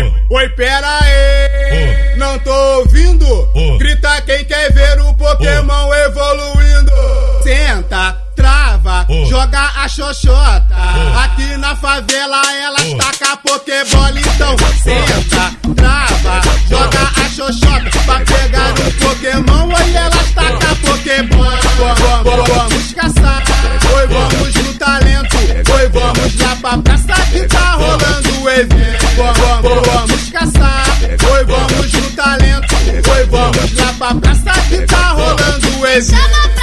Oi, oi, pera aí, não tô ouvindo. Grita quem quer ver o Pokémon evoluindo. Senta, trava, joga a xoxota. Aqui na favela elas taca Pokébola, então senta, trava, joga a xoxota. Pra pegar o Pokémon, oi, elas taca Pokébola. Vamos caçar, oi, vamos no talento. Oi, vamos lá pra praça que tá rolando o evento. Vamos caçar, Chama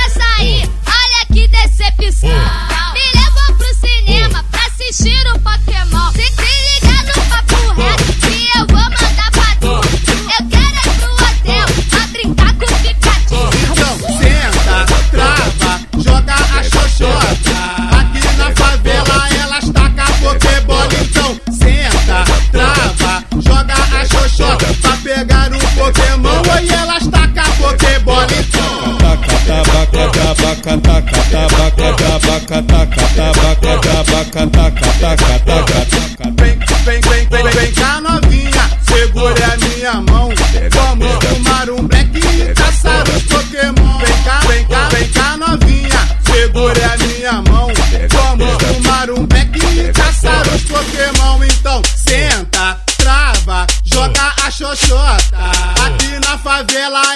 tabaca taca tabaca tabaca taca tabaca tabaca taca taca taca vem, vem, vem, vem, vem cá novinha, segure a minha mão. Vamos fumar um black e caçar os Pokémon. Vem cá, vem cá, vem cá novinha, segure a minha mão. Vamos fumar um black e caçar os Pokémon. Então senta, trava, joga a xoxota. Aqui na favela